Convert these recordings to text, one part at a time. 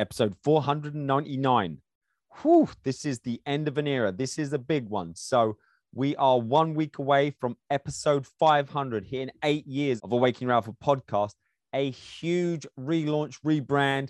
episode 499. Whew, this is the end of an era. This is a big one. So we are one week away from episode 500 here in eight years of Awaken Your Alpha podcast. A huge relaunch, rebrand,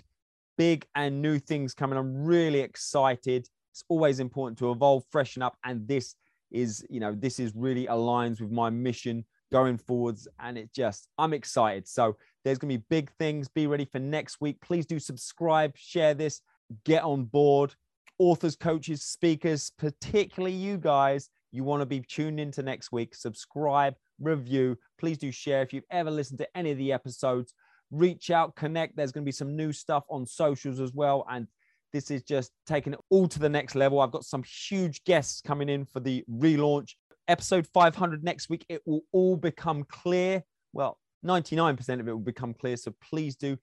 big and new things coming. I'm really excited. It's always important to evolve, freshen up, and this is, you know, this is really aligns with my mission going forwards. And it just, I'm excited. So there's going to be big things. Be ready for next week. Please do subscribe, share this, get on board. Authors, coaches, speakers, particularly you guys, you want to be tuned into next week. Subscribe, review. Please do share. If you've ever listened to any of the episodes, reach out, connect. There's going to be some new stuff on socials as well. And this is just taking it all to the next level. I've got some huge guests coming in for the relaunch. Episode 500 next week, it will all become clear. Well, 99% of it will become clear. So please do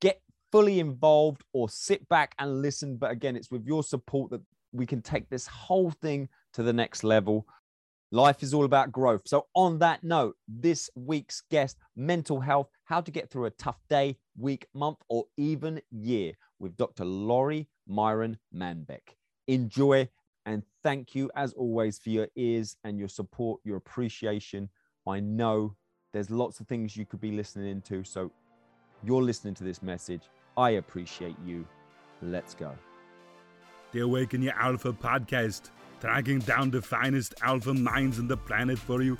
get fully involved or sit back and listen. But again, it's with your support that we can take this whole thing to the next level. Life is all about growth. So, on that note, this week's guest, mental health, how to get through a tough day, week, month, or even year with Dr. Laurie Myron Manbeck. Enjoy and thank you, as always, for your ears and your support, your appreciation. I know there's lots of things you could be listening into. So, you're listening to this message. I appreciate you. Let's go. The Awaken Your Alpha podcast tracking down the finest alpha minds on the planet for you.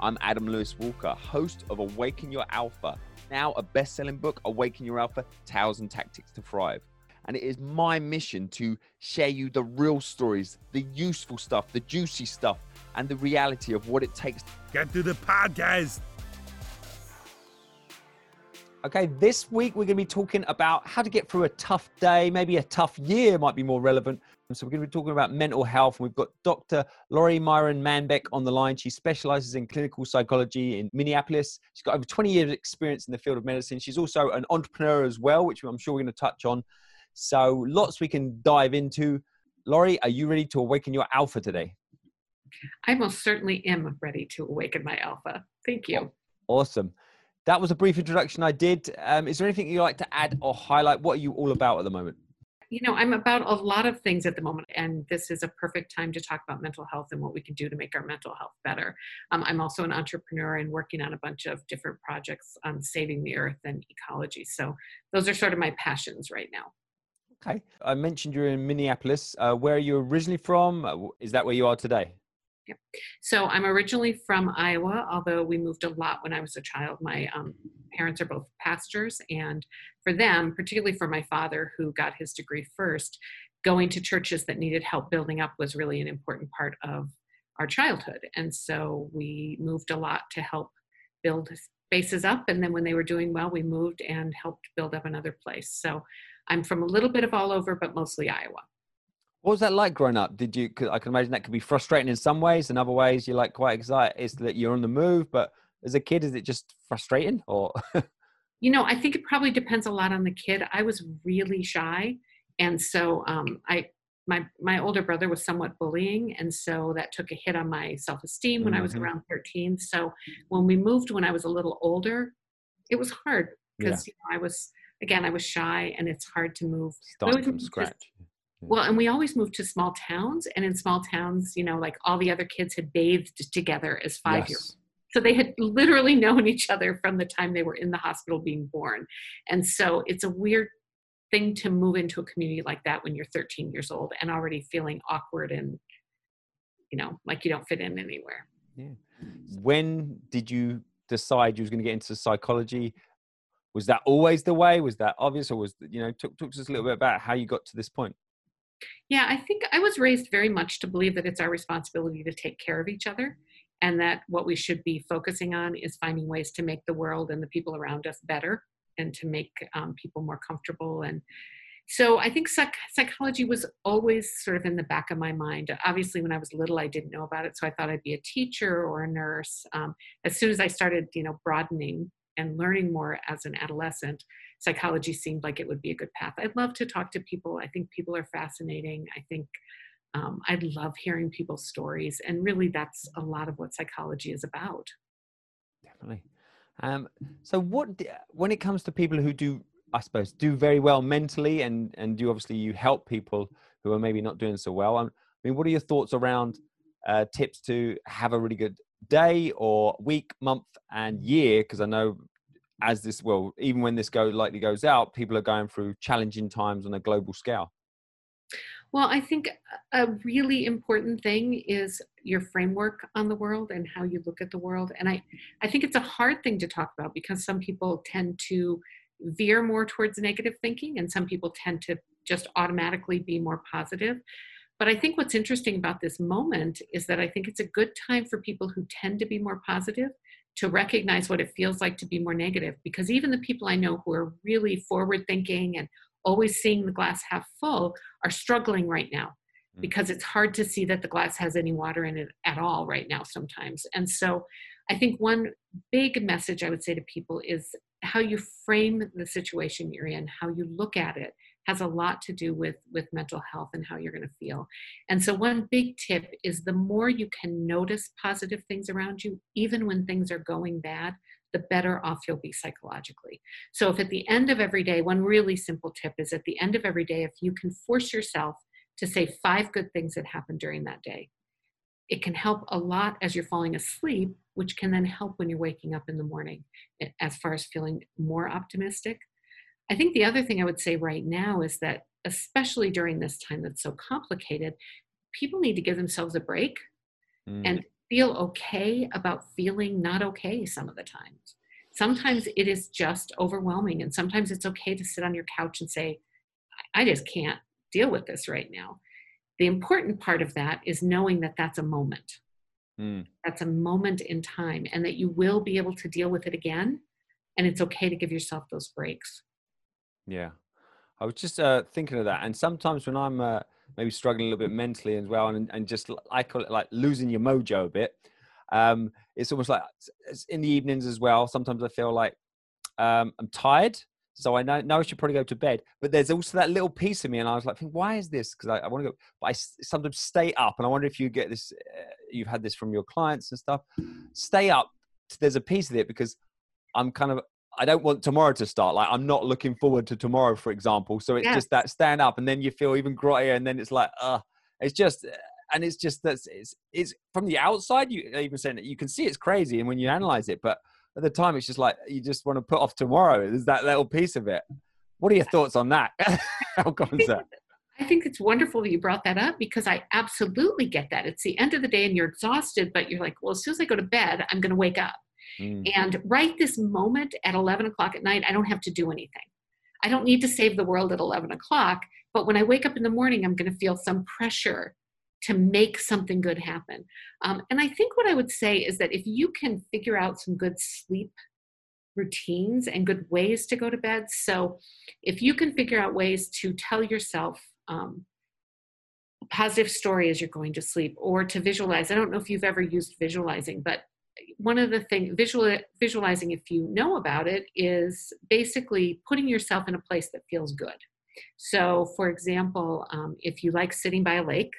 I'm Adam Lewis Walker, host of Awaken Your Alpha, now a best selling book, Awaken Your Alpha Tales and Tactics to Thrive. And it is my mission to share you the real stories, the useful stuff, the juicy stuff, and the reality of what it takes. To get to the podcast. Okay, this week we're going to be talking about how to get through a tough day, maybe a tough year might be more relevant. So we're going to be talking about mental health. We've got Dr. Laurie Myron Manbeck on the line. She specializes in clinical psychology in Minneapolis. She's got over 20 years of experience in the field of medicine. She's also an entrepreneur as well, which I'm sure we're going to touch on. So lots we can dive into. Laurie, are you ready to awaken your alpha today? I most certainly am ready to awaken my alpha. Thank you. Awesome that was a brief introduction I did. Um, is there anything you'd like to add or highlight? What are you all about at the moment? You know, I'm about a lot of things at the moment, and this is a perfect time to talk about mental health and what we can do to make our mental health better. Um, I'm also an entrepreneur and working on a bunch of different projects on saving the earth and ecology. So, those are sort of my passions right now. Okay. I mentioned you're in Minneapolis. Uh, where are you originally from? Uh, is that where you are today? Yeah. So I'm originally from Iowa, although we moved a lot when I was a child. My um, parents are both pastors, and for them, particularly for my father, who got his degree first, going to churches that needed help building up was really an important part of our childhood. And so we moved a lot to help build spaces up. And then when they were doing well, we moved and helped build up another place. So I'm from a little bit of all over, but mostly Iowa. What was that like growing up? Did you? I can imagine that could be frustrating in some ways. In other ways, you're like quite excited. Is that you're on the move, but as a kid, is it just frustrating or? you know, I think it probably depends a lot on the kid. I was really shy, and so um, I my my older brother was somewhat bullying, and so that took a hit on my self esteem when mm-hmm. I was mm-hmm. around 13. So when we moved when I was a little older, it was hard because yeah. you know, I was again I was shy, and it's hard to move. Start from scratch. Well, and we always moved to small towns, and in small towns, you know, like all the other kids had bathed together as five year olds. So they had literally known each other from the time they were in the hospital being born. And so it's a weird thing to move into a community like that when you're 13 years old and already feeling awkward and, you know, like you don't fit in anywhere. Yeah. When did you decide you was going to get into psychology? Was that always the way? Was that obvious, or was you know? Talk, talk to us a little bit about how you got to this point. Yeah, I think I was raised very much to believe that it's our responsibility to take care of each other and that what we should be focusing on is finding ways to make the world and the people around us better and to make um, people more comfortable and so i think psych- psychology was always sort of in the back of my mind. Obviously when i was little i didn't know about it so i thought i'd be a teacher or a nurse. Um, as soon as i started you know broadening and learning more as an adolescent psychology seemed like it would be a good path. I'd love to talk to people. I think people are fascinating. I think um, I love hearing people's stories. And really, that's a lot of what psychology is about. Definitely. Um, so, what when it comes to people who do I suppose, do very well mentally, and and you obviously you help people who are maybe not doing so well. I mean, what are your thoughts around uh, tips to have a really good day or week, month, and year? Because I know as this well, even when this go likely goes out, people are going through challenging times on a global scale. Well, I think a really important thing is your framework on the world and how you look at the world. And I, I think it's a hard thing to talk about because some people tend to veer more towards negative thinking and some people tend to just automatically be more positive. But I think what's interesting about this moment is that I think it's a good time for people who tend to be more positive to recognize what it feels like to be more negative because even the people I know who are really forward thinking and always seeing the glass half full are struggling right now mm. because it's hard to see that the glass has any water in it at all right now sometimes. And so I think one big message I would say to people is how you frame the situation you're in, how you look at it has a lot to do with with mental health and how you're going to feel. And so one big tip is the more you can notice positive things around you even when things are going bad, the better off you'll be psychologically. So, if at the end of every day, one really simple tip is at the end of every day, if you can force yourself to say five good things that happened during that day, it can help a lot as you're falling asleep, which can then help when you're waking up in the morning as far as feeling more optimistic. I think the other thing I would say right now is that, especially during this time that's so complicated, people need to give themselves a break mm. and feel okay about feeling not okay some of the times. Sometimes it is just overwhelming, and sometimes it's okay to sit on your couch and say, I just can't deal with this right now. The important part of that is knowing that that's a moment. Mm. That's a moment in time, and that you will be able to deal with it again. And it's okay to give yourself those breaks. Yeah. I was just uh, thinking of that. And sometimes when I'm uh, maybe struggling a little bit mentally as well, and, and just I call it like losing your mojo a bit. Um, it's almost like it's in the evenings as well. Sometimes I feel like um, I'm tired, so I know, know I should probably go to bed. But there's also that little piece of me, and I was like, why is this? Because I, I want to go, but I sometimes stay up, and I wonder if you get this. Uh, you've had this from your clients and stuff. Stay up. There's a piece of it because I'm kind of I don't want tomorrow to start. Like I'm not looking forward to tomorrow, for example. So it's yeah. just that stand up, and then you feel even grottier, and then it's like, uh, it's just, and it's just that it's, it's from the outside. You even saying that you can see it's crazy, and when you analyze it, but at the time, it's just like you just want to put off tomorrow. There's that little piece of it. What are your thoughts on that? How comes that? I think it's wonderful that you brought that up because I absolutely get that. It's the end of the day and you're exhausted, but you're like, well, as soon as I go to bed, I'm going to wake up. Mm. And right this moment at 11 o'clock at night, I don't have to do anything. I don't need to save the world at 11 o'clock, but when I wake up in the morning, I'm going to feel some pressure to make something good happen. Um, and I think what I would say is that if you can figure out some good sleep routines and good ways to go to bed, so if you can figure out ways to tell yourself, um, positive story as you're going to sleep or to visualize. I don't know if you've ever used visualizing, but one of the things visual, visualizing if you know about it is basically putting yourself in a place that feels good. So for example um, if you like sitting by a lake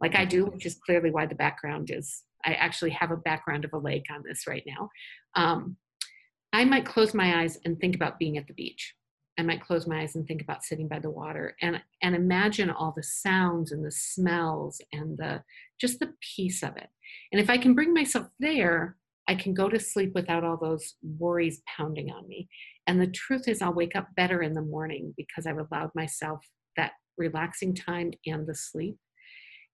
like i do which is clearly why the background is i actually have a background of a lake on this right now um, i might close my eyes and think about being at the beach i might close my eyes and think about sitting by the water and and imagine all the sounds and the smells and the just the peace of it and if I can bring myself there, I can go to sleep without all those worries pounding on me. And the truth is, I'll wake up better in the morning because I've allowed myself that relaxing time and the sleep.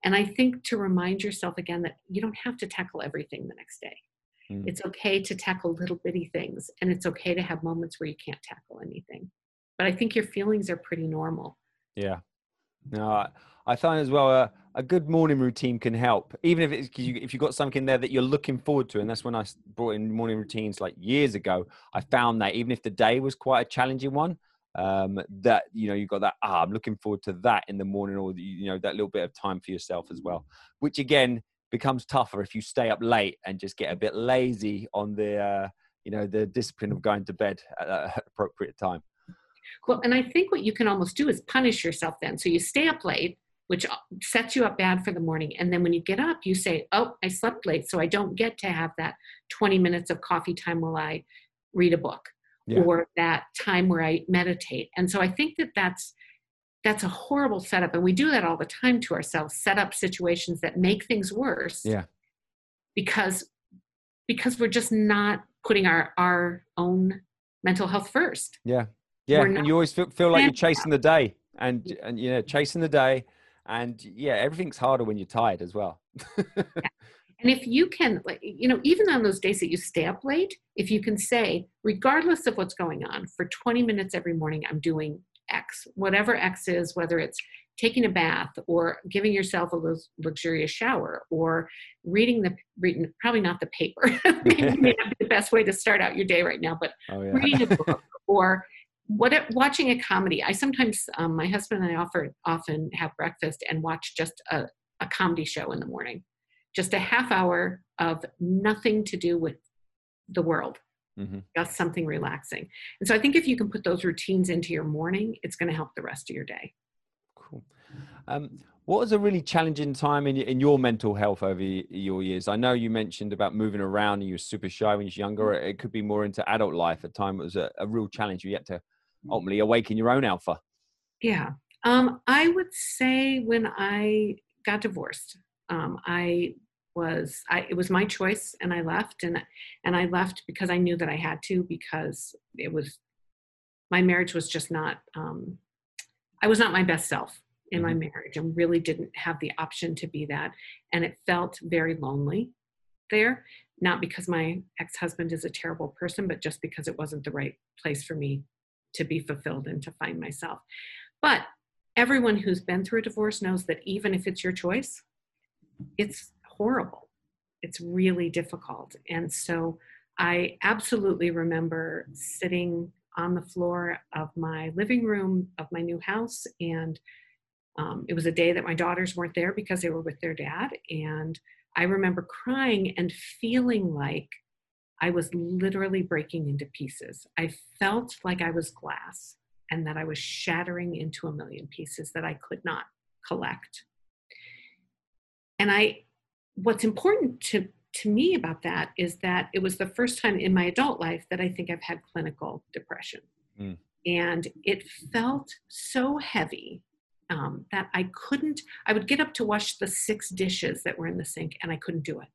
And I think to remind yourself again that you don't have to tackle everything the next day. Mm. It's okay to tackle little bitty things, and it's okay to have moments where you can't tackle anything. But I think your feelings are pretty normal. Yeah. No, I find as well. Uh, a good morning routine can help, even if it's you, if you've got something there that you're looking forward to. And that's when I brought in morning routines like years ago. I found that even if the day was quite a challenging one, um, that you know you've got that ah, I'm looking forward to that in the morning, or you know that little bit of time for yourself as well. Which again becomes tougher if you stay up late and just get a bit lazy on the uh, you know the discipline of going to bed at that appropriate time. Well, and I think what you can almost do is punish yourself then. So you stay up late which sets you up bad for the morning. And then when you get up, you say, Oh, I slept late, so I don't get to have that 20 minutes of coffee time while I read a book. Yeah. or that time where I meditate. And so I think that that's that's a horrible setup and we do that all the time to ourselves set up situations that make things worse Yeah. because because we're just not putting our our own mental health first Yeah. Yeah. And you always feel, feel like you're chasing the day and, and, you know, chasing the day. And yeah, everything's harder when you're tired as well. and if you can you know even on those days that you stay up late if you can say regardless of what's going on for 20 minutes every morning i'm doing x whatever x is whether it's taking a bath or giving yourself a luxurious shower or reading the reading probably not the paper maybe may not be the best way to start out your day right now but oh, yeah. reading a book or what watching a comedy i sometimes um, my husband and i offer, often have breakfast and watch just a, a comedy show in the morning just a half hour of nothing to do with the world Mhm. just something relaxing and so i think if you can put those routines into your morning it's going to help the rest of your day Cool. Um, what was a really challenging time in, in your mental health over your years? I know you mentioned about moving around and you were super shy when you were younger. It could be more into adult life. At time it was a, a real challenge. You had to ultimately awaken your own alpha. Yeah. Um, I would say when I got divorced, um, I was I it was my choice and I left and and I left because I knew that I had to because it was my marriage was just not um, I was not my best self in my marriage and really didn't have the option to be that and it felt very lonely there not because my ex-husband is a terrible person but just because it wasn't the right place for me to be fulfilled and to find myself but everyone who's been through a divorce knows that even if it's your choice, it's horrible. It's really difficult. And so I absolutely remember sitting on the floor of my living room of my new house. And um, it was a day that my daughters weren't there because they were with their dad. And I remember crying and feeling like I was literally breaking into pieces. I felt like I was glass and that I was shattering into a million pieces that I could not collect. And I, what's important to, to me about that is that it was the first time in my adult life that I think I've had clinical depression. Mm. And it felt so heavy um, that I couldn't, I would get up to wash the six dishes that were in the sink and I couldn't do it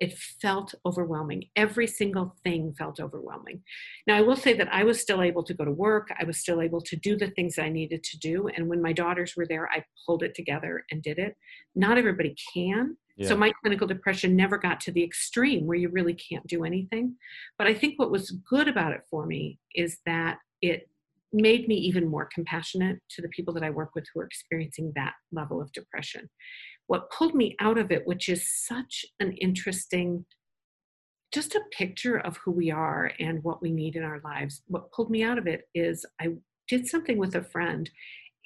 it felt overwhelming. Every single thing felt overwhelming. Now, I will say that I was still able to go to work. I was still able to do the things I needed to do. And when my daughters were there, I pulled it together and did it. Not everybody can. So my clinical depression never got to the extreme where you really can't do anything. But I think what was good about it for me is that it made me even more compassionate to the people that I work with who are experiencing that level of depression what pulled me out of it, which is such an interesting, just a picture of who we are and what we need in our lives. What pulled me out of it is I did something with a friend,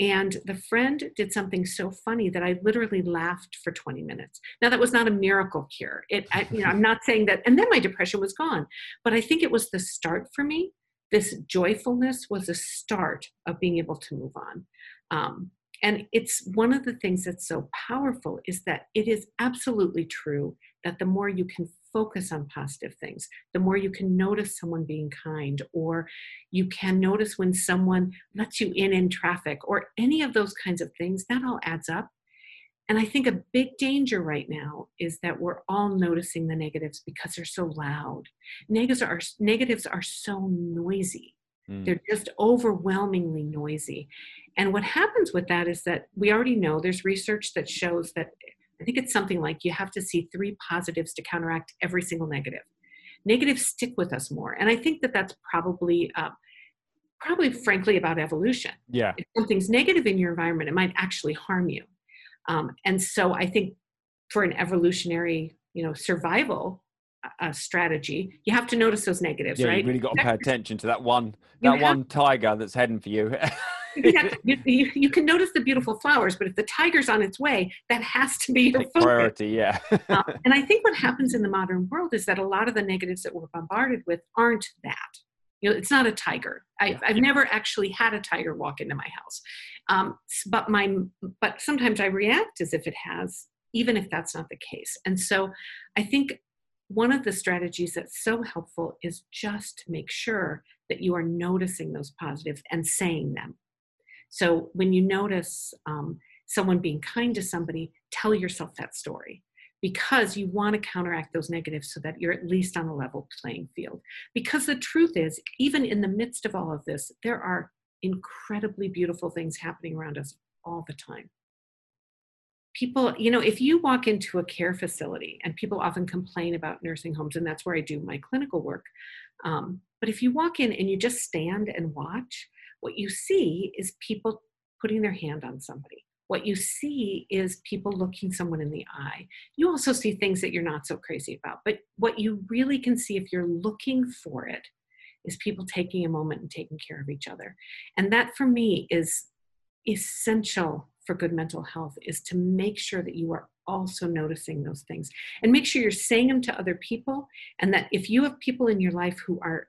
and the friend did something so funny that I literally laughed for 20 minutes. Now that was not a miracle cure. It, I, you know, I'm not saying that, and then my depression was gone, but I think it was the start for me. This joyfulness was a start of being able to move on. Um, and it's one of the things that's so powerful is that it is absolutely true that the more you can focus on positive things, the more you can notice someone being kind, or you can notice when someone lets you in in traffic, or any of those kinds of things, that all adds up. And I think a big danger right now is that we're all noticing the negatives because they're so loud. Negatives are negatives are so noisy. Mm. They're just overwhelmingly noisy. And what happens with that is that we already know there's research that shows that I think it's something like you have to see three positives to counteract every single negative. Negatives stick with us more. And I think that that's probably, uh, probably frankly about evolution. Yeah. If something's negative in your environment, it might actually harm you. Um, and so I think for an evolutionary, you know, survival uh, strategy, you have to notice those negatives, Yeah. right? You really got to pay attention to that one, You that have- one tiger that's heading for you. Exactly. you, you, you can notice the beautiful flowers, but if the tiger's on its way, that has to be your focus. priority. Yeah. Um, and I think what happens in the modern world is that a lot of the negatives that we're bombarded with aren't that. You know, it's not a tiger. I, Yeah. I've never actually had a tiger walk into my house, um, but my but sometimes I react as if it has, even if that's not the case. And so, I think one of the strategies that's so helpful is just to make sure that you are noticing those positives and saying them. So when you notice um, someone being kind to somebody, tell yourself that story because you want to counteract those negatives so that you're at least on a level playing field. Because the truth is, even in the midst of all of this, there are incredibly beautiful things happening around us all the time. People, you know, if you walk into a care facility, and people often complain about nursing homes, and that's where I do my clinical work. Um, but if you walk in and you just stand and watch, what you see is people putting their hand on somebody what you see is people looking someone in the eye. You also see things that you're not so crazy about, but what you really can see if you're looking for it is people taking a moment and taking care of each other. And that for me is essential for good mental health is to make sure that you are also noticing those things. And make sure you're saying them to other people and that if you have people in your life who are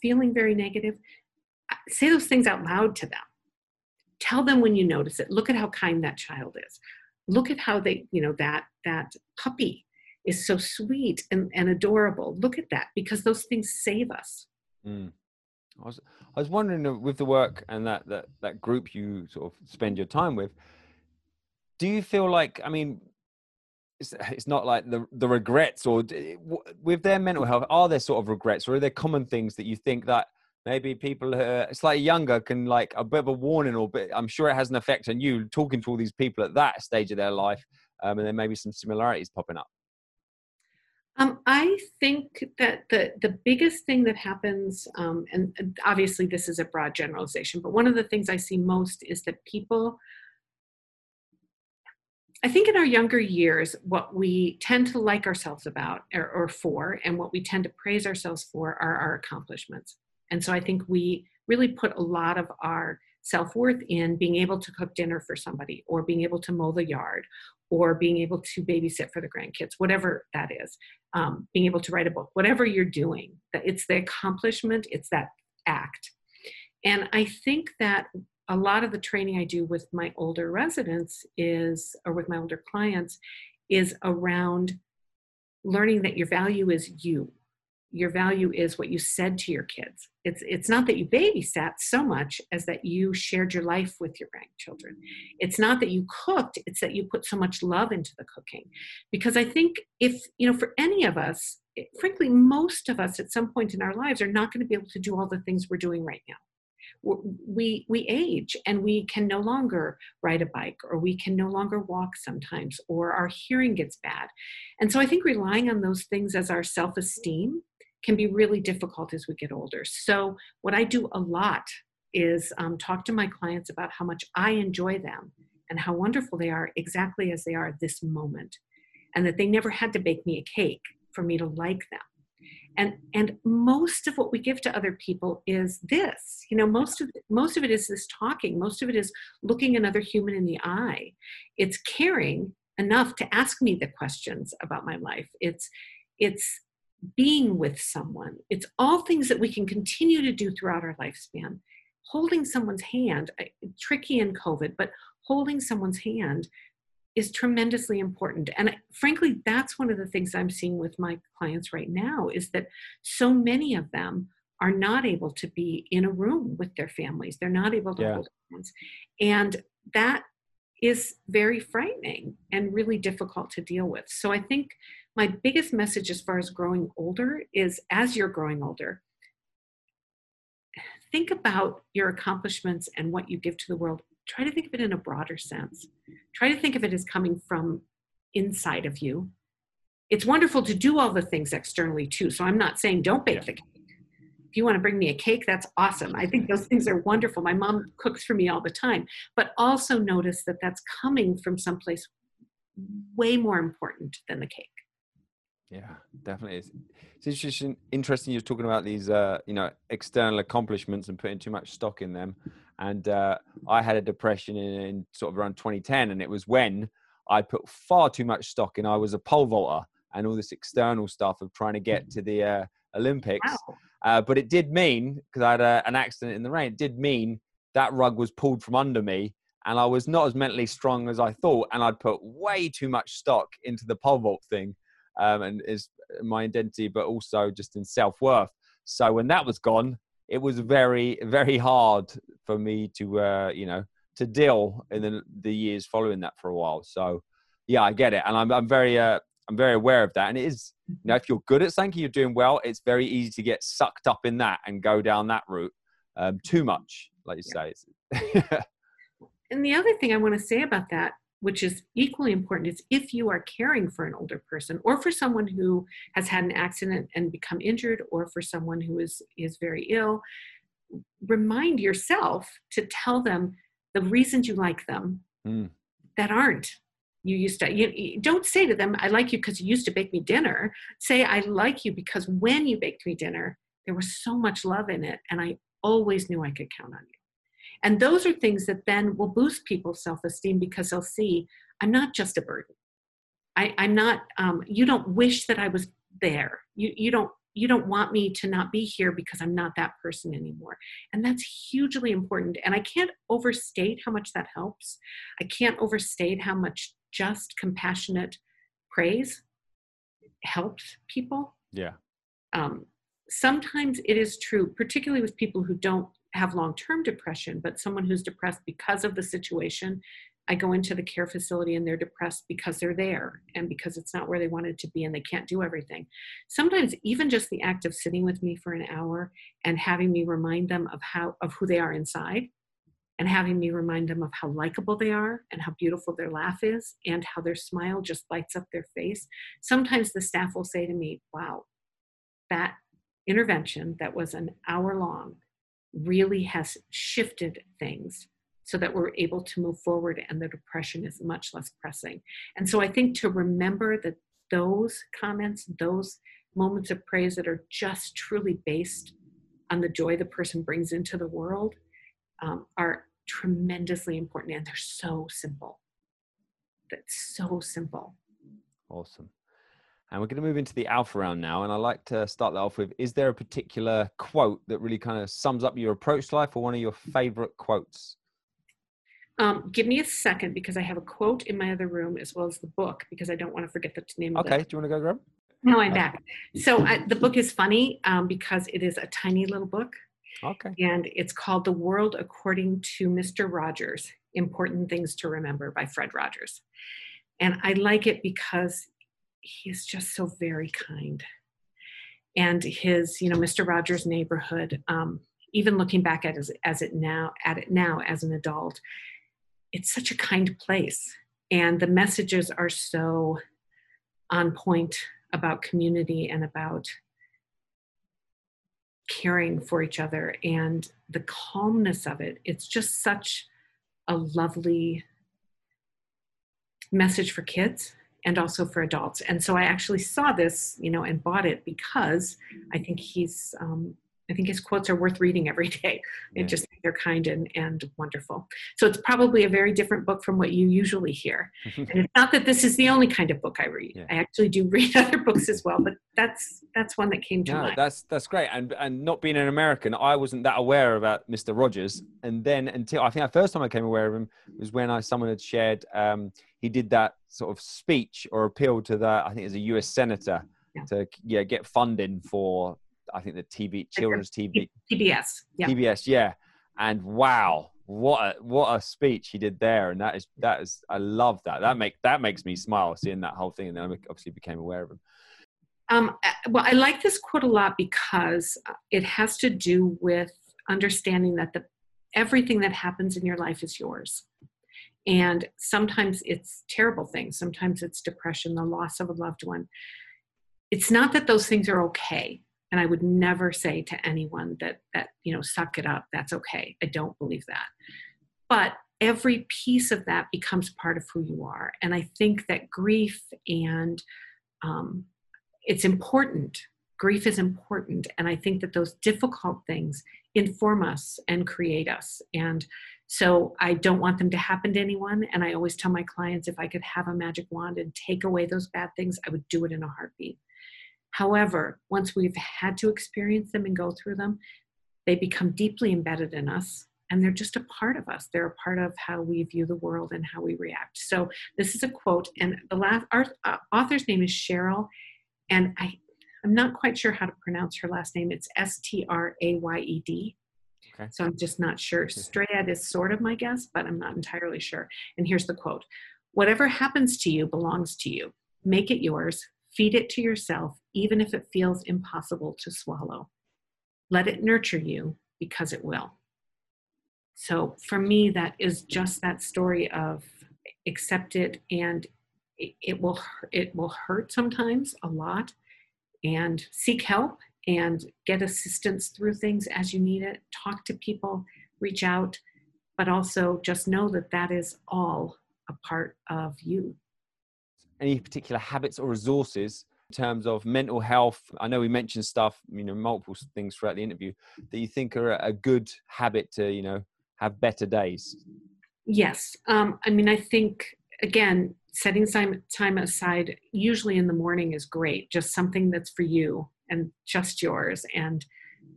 feeling very negative say those things out loud to them. Tell them when you notice it. Look at how kind that child is. Look at how they you know that that puppy is so sweet and, and adorable. Look at that because those things save us. Mm. I was I was wondering uh, with the work and that that that group you sort of spend your time with do you feel like I mean it's, it's not like the the regrets or with their mental health are there sort of regrets or are there common things that you think that maybe people who are slightly younger can like a bit of a warning or bit i'm sure it has an effect on you talking to all these people at that stage of their life um, and then maybe some similarities popping up um, I think that the the biggest thing that happens, um, and obviously this is a broad generalization, but one of the things I see most is that people. I think in our younger years, what we tend to like ourselves about or, or for, and what we tend to praise ourselves for, are our accomplishments. And so I think we really put a lot of our self worth in being able to cook dinner for somebody, or being able to mow the yard, or being able to babysit for the grandkids, whatever that is, um, being able to write a book, whatever you're doing, it's the accomplishment, it's that act. And I think that a lot of the training I do with my older residents is, or with my older clients, is around learning that your value is you your value is what you said to your kids. It's it's not that you babysat so much as that you shared your life with your grandchildren. It's not that you cooked, it's that you put so much love into the cooking. Because I think if, you know, for any of us, frankly, most of us at some point in our lives are not going to be able to do all the things we're doing right now we we age and we can no longer ride a bike or we can no longer walk sometimes or our hearing gets bad and so i think relying on those things as our self-esteem can be really difficult as we get older. So, what I do a lot is um, talk to my clients about how much I enjoy them and how wonderful they are exactly as they are at this moment, and that they never had to bake me a cake for me to like them. And and most of what we give to other people is this. You know, most of most of it is this talking. Most of it is looking another human in the eye. It's caring enough to ask me the questions about my life. It's it's being with someone. It's all things that we can continue to do throughout our lifespan. Holding someone's hand, tricky in COVID, but holding someone's hand is tremendously important. And frankly, that's one of the things I'm seeing with my clients right now is that so many of them are not able to be in a room with their families. They're not able to yeah. hold hands. And that is very frightening and really difficult to deal with. So I think my biggest message as far as growing older is as you're growing older, think about your accomplishments and what you give to the world. Try to think of it in a broader sense. Try to think of it as coming from inside of you. It's wonderful to do all the things externally too. So I'm not saying don't bake the cake. If you want to bring me a cake, that's awesome. I think those things are wonderful. My mom cooks for me all the time. But also notice that that's coming from someplace way more important than the cake. Yeah, definitely. It's, it's interesting. Interesting. You're talking about these, uh, you know, external accomplishments and putting too much stock in them. And uh, I had a depression in, in, sort of around 2010, and it was when I put far too much stock in. I was a pole vaulter and all this external stuff of trying to get to the uh, Olympics. Wow. Uh, but it did mean because I had a, an accident in the rain. It did mean that rug was pulled from under me, and I was not as mentally strong as I thought. And I'd put way too much stock into the pole vault thing um, and is my identity, but also just in self worth. So when that was gone, it was very, very hard for me to, uh, you know, to deal in the, the years following that for a while. So yeah, I get it, and I'm I'm very uh, I'm very aware of that. And it is, you know, if you're good at something, you're doing well. It's very easy to get sucked up in that and go down that route um, too much, like you yeah. say. and the other thing I want to say about that which is equally important is if you are caring for an older person or for someone who has had an accident and become injured or for someone who is is very ill remind yourself to tell them the reasons you like them mm. that aren't. You used to you, you don't say to them i like you because you used to bake me dinner. Say i like you because when you baked me dinner there was so much love in it and i always knew i could count on you and those are things that then will boost people's self esteem because they'll see, I'm not just a burden. I, am not, um, you don't wish that I was there. You, you don't you don't want me to not be here because I'm not that person anymore. And that's hugely important. And I can't overstate how much that helps. I can't overstate how much just compassionate praise helps people. Yeah. Um, sometimes it is true, particularly with people who don't have long term depression, but someone who's depressed because of the situation. I go into the care facility and they're depressed because they're there and because it's not where they wanted to be and they can't do everything. Sometimes even just the act of sitting with me for an hour and having me remind them of how of who they are inside and having me remind them of how likable they are and how beautiful their laugh is and how their smile just lights up their face. Sometimes the staff will say to me, "Wow, that intervention that was an hour long really has shifted things so that we're able to move forward and the depression is much less pressing. And so I think to remember that those comments, those moments of praise that are just truly based on the joy the person brings into the world um, are tremendously important and they're so simple. That's so simple. Awesome. And we're going to move into the alpha round now. And I like to start that off with Is there a particular quote that really kind of sums up your approach to life or one of your favorite quotes? Um, give me a second because I have a quote in my other room as well as the book because I don't want to forget the name okay. of it. Okay, do you want to go grab? No, I'm back. So I, the book is funny um, because it is a tiny little book. Okay. And it's called The World According to Mr. Rogers Important Things to Remember by Fred Rogers. And I like it because he's just so very kind. And his, you know, Mr. Rogers' neighborhood, um, even looking back at as it now at it now as an adult, it's such a kind place. And the messages are so on point about community and about caring for each other and the calmness of it. It's just such a lovely message for kids and also for adults. And so I actually saw this, you know, and bought it because I think he's, um, I think his quotes are worth reading every day. And just they're kind and, and wonderful. So it's probably a very different book from what you usually hear. and it's not that this is the only kind of book I read. Yeah. I actually do read other books as well, but that's that's one that came to no, mind. That's that's great. And and not being an American, I wasn't that aware about Mr. Rogers. And then until I think the first time I came aware of him was when I someone had shared um, he did that sort of speech or appeal to the I think it was a U.S. senator yeah. to yeah get funding for I think the TV children's TV PBS yeah. PBS yeah and wow what a what a speech he did there and that is that is I love that that make that makes me smile seeing that whole thing and then I obviously became aware of him. Um, uh, well, I like this quote a lot because uh, it has to do with understanding that the everything that happens in your life is yours and sometimes it's terrible things, sometimes it's depression, the loss of a loved one. It's not that those things are okay. And I would never say to anyone that, that, you know, suck it up, that's okay. I don't believe that. But every piece of that becomes part of who you are. And I think that grief and um, it's important. Grief is important. And I think that those difficult things inform us and create us. And so I don't want them to happen to anyone. And I always tell my clients if I could have a magic wand and take away those bad things, I would do it in a heartbeat. However, once we've had to experience them and go through them, they become deeply embedded in us and they're just a part of us. They're a part of how we view the world and how we react. So this is a quote, and the last our uh, author's name is Cheryl, and I I'm not quite sure how to pronounce her last name. It's S T R A Y E D. Okay. So I'm just not sure. Strayed is sort of my guess, but I'm not entirely sure. And here's the quote Whatever happens to you belongs to you. Make it yours. Feed it to yourself, even if it feels impossible to swallow. Let it nurture you because it will. So for me, that is just that story of accept it and it, will it will hurt sometimes a lot and seek help and get assistance through things as you need it talk to people reach out but also just know that that is all a part of you any particular habits or resources terms of mental health i know we mentioned stuff you know multiple things throughout the interview that you think are a good habit to you know have better days. Yes um, i mean i think again setting time, time aside usually in the morning is great just something that's for you and just yours and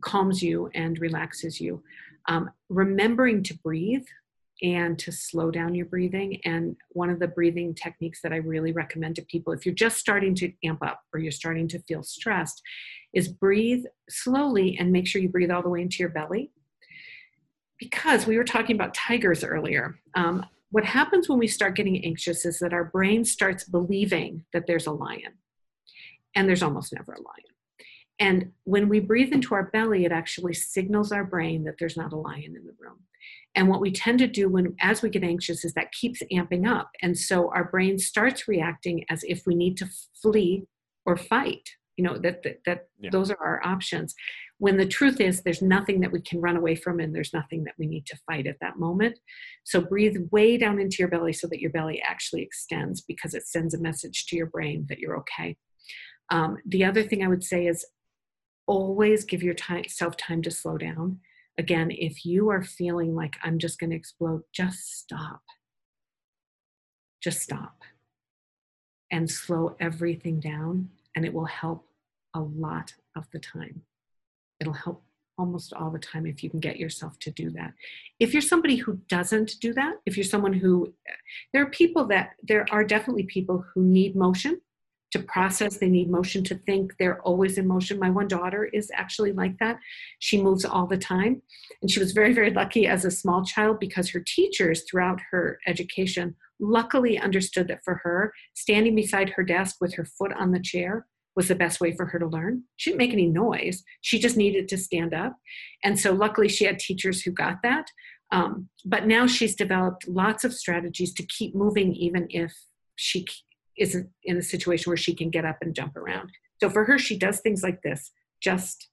calms you and relaxes you. Um, remembering to breathe and to slow down your breathing and one of the breathing techniques that i really recommend to people if you're just starting to amp up or you're starting to feel stressed is breathe slowly and make sure you breathe all the way into your belly because we were talking about tigers earlier um, what happens when we start getting anxious is that our brain starts believing that there's a lion, and there's almost never a lion. And when we breathe into our belly, it actually signals our brain that there's not a lion in the room. And what we tend to do when as we get anxious is that keeps amping up. And so our brain starts reacting as if we need to flee or fight. You know, that that, that yeah. those are our options when the truth is there's nothing that we can run away from and there's nothing that we need to fight at that moment. So breathe way down into your belly so that your belly actually extends because it sends a message to your brain that you're okay. Um, the other thing I would say is always give yourself time to slow down. Again, if you are feeling like I'm just going to explode, just stop. Just stop and slow everything down, and it will help a lot of the time. It'll help almost all the time if you can get yourself to do that. If you're somebody who doesn't do that, if you're someone who, there are people that, there are definitely people who need motion to process, they need motion to think, they're always in motion. My one daughter is actually like that. She moves all the time. And she was very, very lucky as a small child because her teachers throughout her education luckily understood that for her, standing beside her desk with her foot on the chair was the best way for her to learn. She didn't make any noise. She just needed to stand up. And so, luckily, she had teachers who got that. Um, but now she's developed lots of strategies to keep moving, even if she isn't in a situation where she can get up and jump around. So, for her, she does things like this just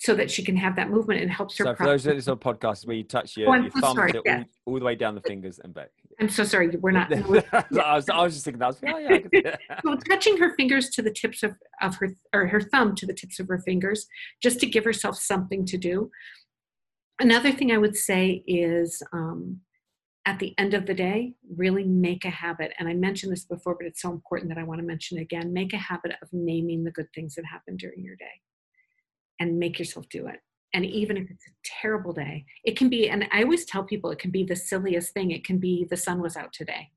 so that she can have that movement and helps her. So, for those that listen on podcasts, where you touch your, oh, your thumb sorry, yeah. all, all, the way down the fingers and back. I'm so sorry, we're not. I, was, I, was, just thinking that. Was, oh, yeah, so touching her fingers to the tips of, of her, or her thumb to the tips of her fingers, just to give herself something to do. Another thing I would say is um, at the end of the day, really make a habit. And I mentioned this before, but it's so important that I want to mention again. Make a habit of naming the good things that happen during your day and make yourself do it. And even if it's a terrible day, it can be, and I always tell people it can be the silliest thing. It can be the sun was out today.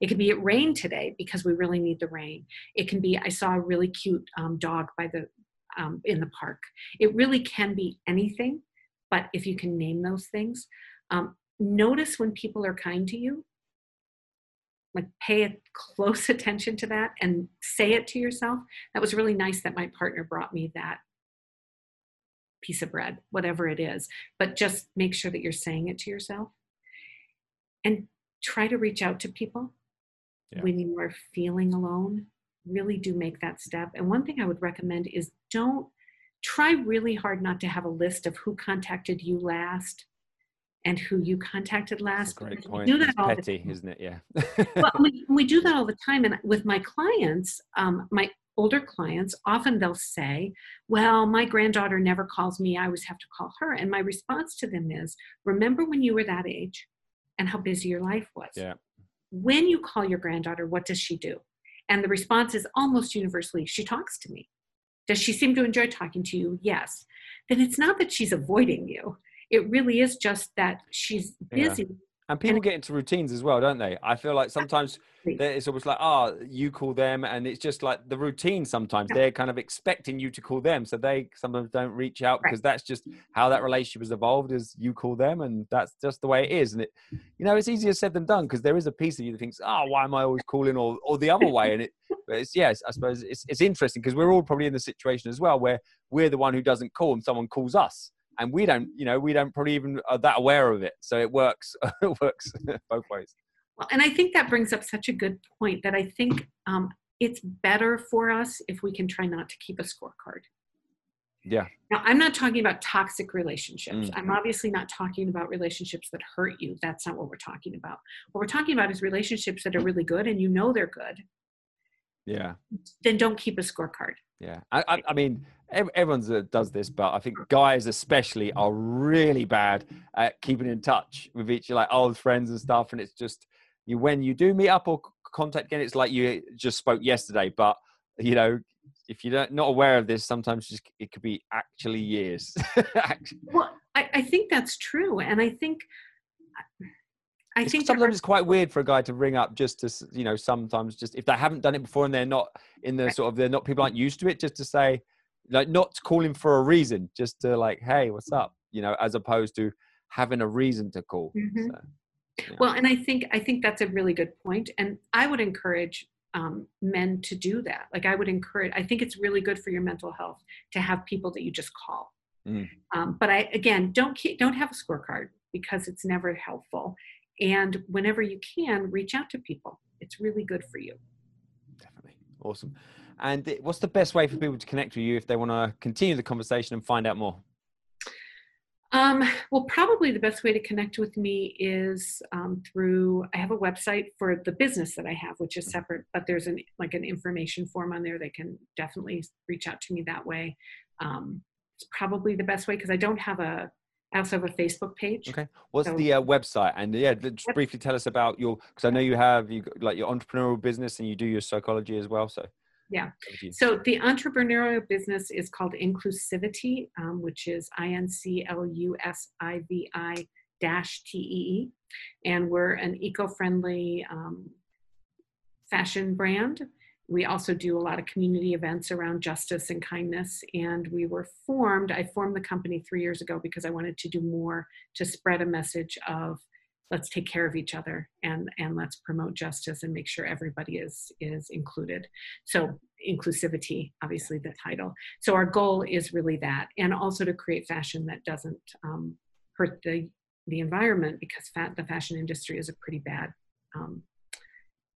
It can be it rained today because we really need the rain. It can be I saw a really cute um, dog by the um, in the park. It really can be anything, but if you can name those things, um, notice when people are kind to you. Like pay close attention to that and say it to yourself. That was really nice that my partner brought me that piece of bread, whatever it is. But just make sure that you're saying it to yourself and try to reach out to people yeah. when you are feeling alone. Really do make that step. And one thing I would recommend is don't try really hard not to have a list of who contacted you last and who you contacted last. great point. do that it's all petty, isn't it? Yeah. well, we, we do that all the time. And with my clients, um, my older clients, often they'll say, Well, my granddaughter never calls me. I always have to call her. And my response to them is, Remember when you were that age and how busy your life was? Yeah. When you call your granddaughter, what does she do? And the response is almost universally, She talks to me. Does she seem to enjoy talking to you? Yes. Then it's not that she's avoiding you. It really is just that she's busy yeah. And people get into routines as well, don't they? I feel like sometimes it's almost like, oh, you call them, and it's just like the routine. Sometimes they're kind of expecting you to call them, so they sometimes don't reach out because that's just how that relationship has evolved. Is you call them, and that's just the way it is. And it, you know, it's easier said than done because there is a piece of you that thinks, oh, why am I always calling, or or the other way? And it, but it's yes, I suppose it's it's interesting because we're all probably in the situation as well where we're the one who doesn't call and someone calls us and we don't you know we don't probably even are that aware of it. So it works it works both ways. Well and i think that brings up such a good point that i think um, it's better for us if we can try not to keep a scorecard. Yeah. Now i'm not talking about toxic relationships. Mm. i'm obviously not talking about relationships that hurt you. That's not what we're talking about. What we're talking about is relationships that are really good and you know they're good. Yeah. Then don't keep a scorecard yeah i, I, I mean everyone does this, but I think guys especially are really bad at keeping in touch with each like old friends and stuff. And it's just you when you do meet up or contact again, it's like you just spoke yesterday. But you know, if you're not aware of this, sometimes just, it could be actually years. well, I, I think that's true, and I think. I it's think sometimes it's quite weird for a guy to ring up just to you know sometimes just if they haven't done it before and they're not in the sort of they're not people aren't used to it just to say like not calling for a reason, just to like, hey, what's up? You know, as opposed to having a reason to call. Mm-hmm. So, yeah. Well, and I think I think that's a really good point, and I would encourage um, men to do that. Like I would encourage. I think it's really good for your mental health to have people that you just call. Mm. Um, but I again don't keep, don't have a scorecard because it's never helpful. And whenever you can, reach out to people. It's really good for you. Definitely awesome. And what's the best way for people to connect with you if they want to continue the conversation and find out more? Um, well, probably the best way to connect with me is um, through. I have a website for the business that I have, which is mm-hmm. separate, but there's an like an information form on there. They can definitely reach out to me that way. Um, it's probably the best way because I don't have a. I also have a Facebook page. Okay. What's so, the uh, website? And yeah, just briefly tell us about your because I know you have you like your entrepreneurial business and you do your psychology as well. So yeah. So the entrepreneurial business is called Inclusivi-Tee, um, which is I N C L U S I V I dash T E E. And we're an eco friendly um, fashion brand. We also do a lot of community events around justice and kindness. And we were formed, I formed the company three years ago because I wanted to do more to spread a message of let's take care of each other and and let's promote justice and make sure everybody is is included so inclusivity obviously the title so our goal is really that and also to create fashion that doesn't um, hurt the the environment because fat, the fashion industry is a pretty bad um,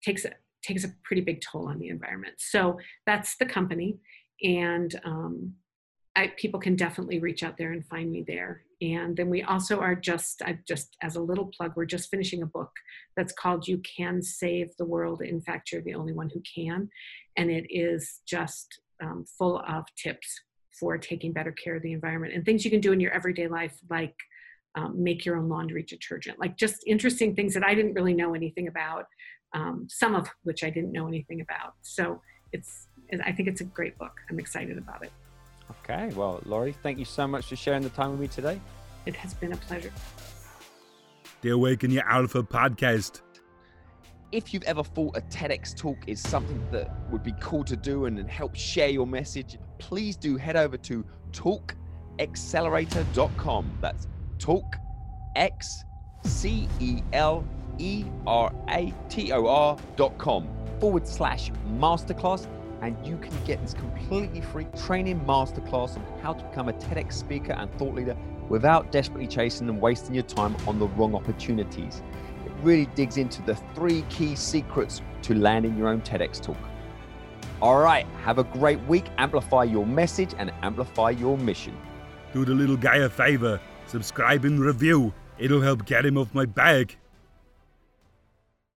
takes takes a pretty big toll on the environment so that's the company and um, I, people can definitely reach out there and find me there. And then we also are just, I just as a little plug, we're just finishing a book that's called You Can Save the World. In fact, you're the only one who can. And it is just um, full of tips for taking better care of the environment and things you can do in your everyday life, like um, make your own laundry detergent, like just interesting things that I didn't really know anything about, um, some of which I didn't know anything about. So it's, I think it's a great book. I'm excited about it. Okay, well, Laurie, thank you so much for sharing the time with me today. It has been a pleasure. The Awaken Your Alpha podcast. If you've ever thought a TEDx talk is something that would be cool to do and help share your message, please do head over to talkxcelerator.com. That's talk x c e l e r a t o r.com forward slash masterclass and you can get this completely free training masterclass on how to become a TEDx speaker and thought leader without desperately chasing and wasting your time on the wrong opportunities. It really digs into the three key secrets to landing your own TEDx talk. All right, have a great week, amplify your message, and amplify your mission. Do the little guy a favor, subscribe and review. It'll help get him off my back.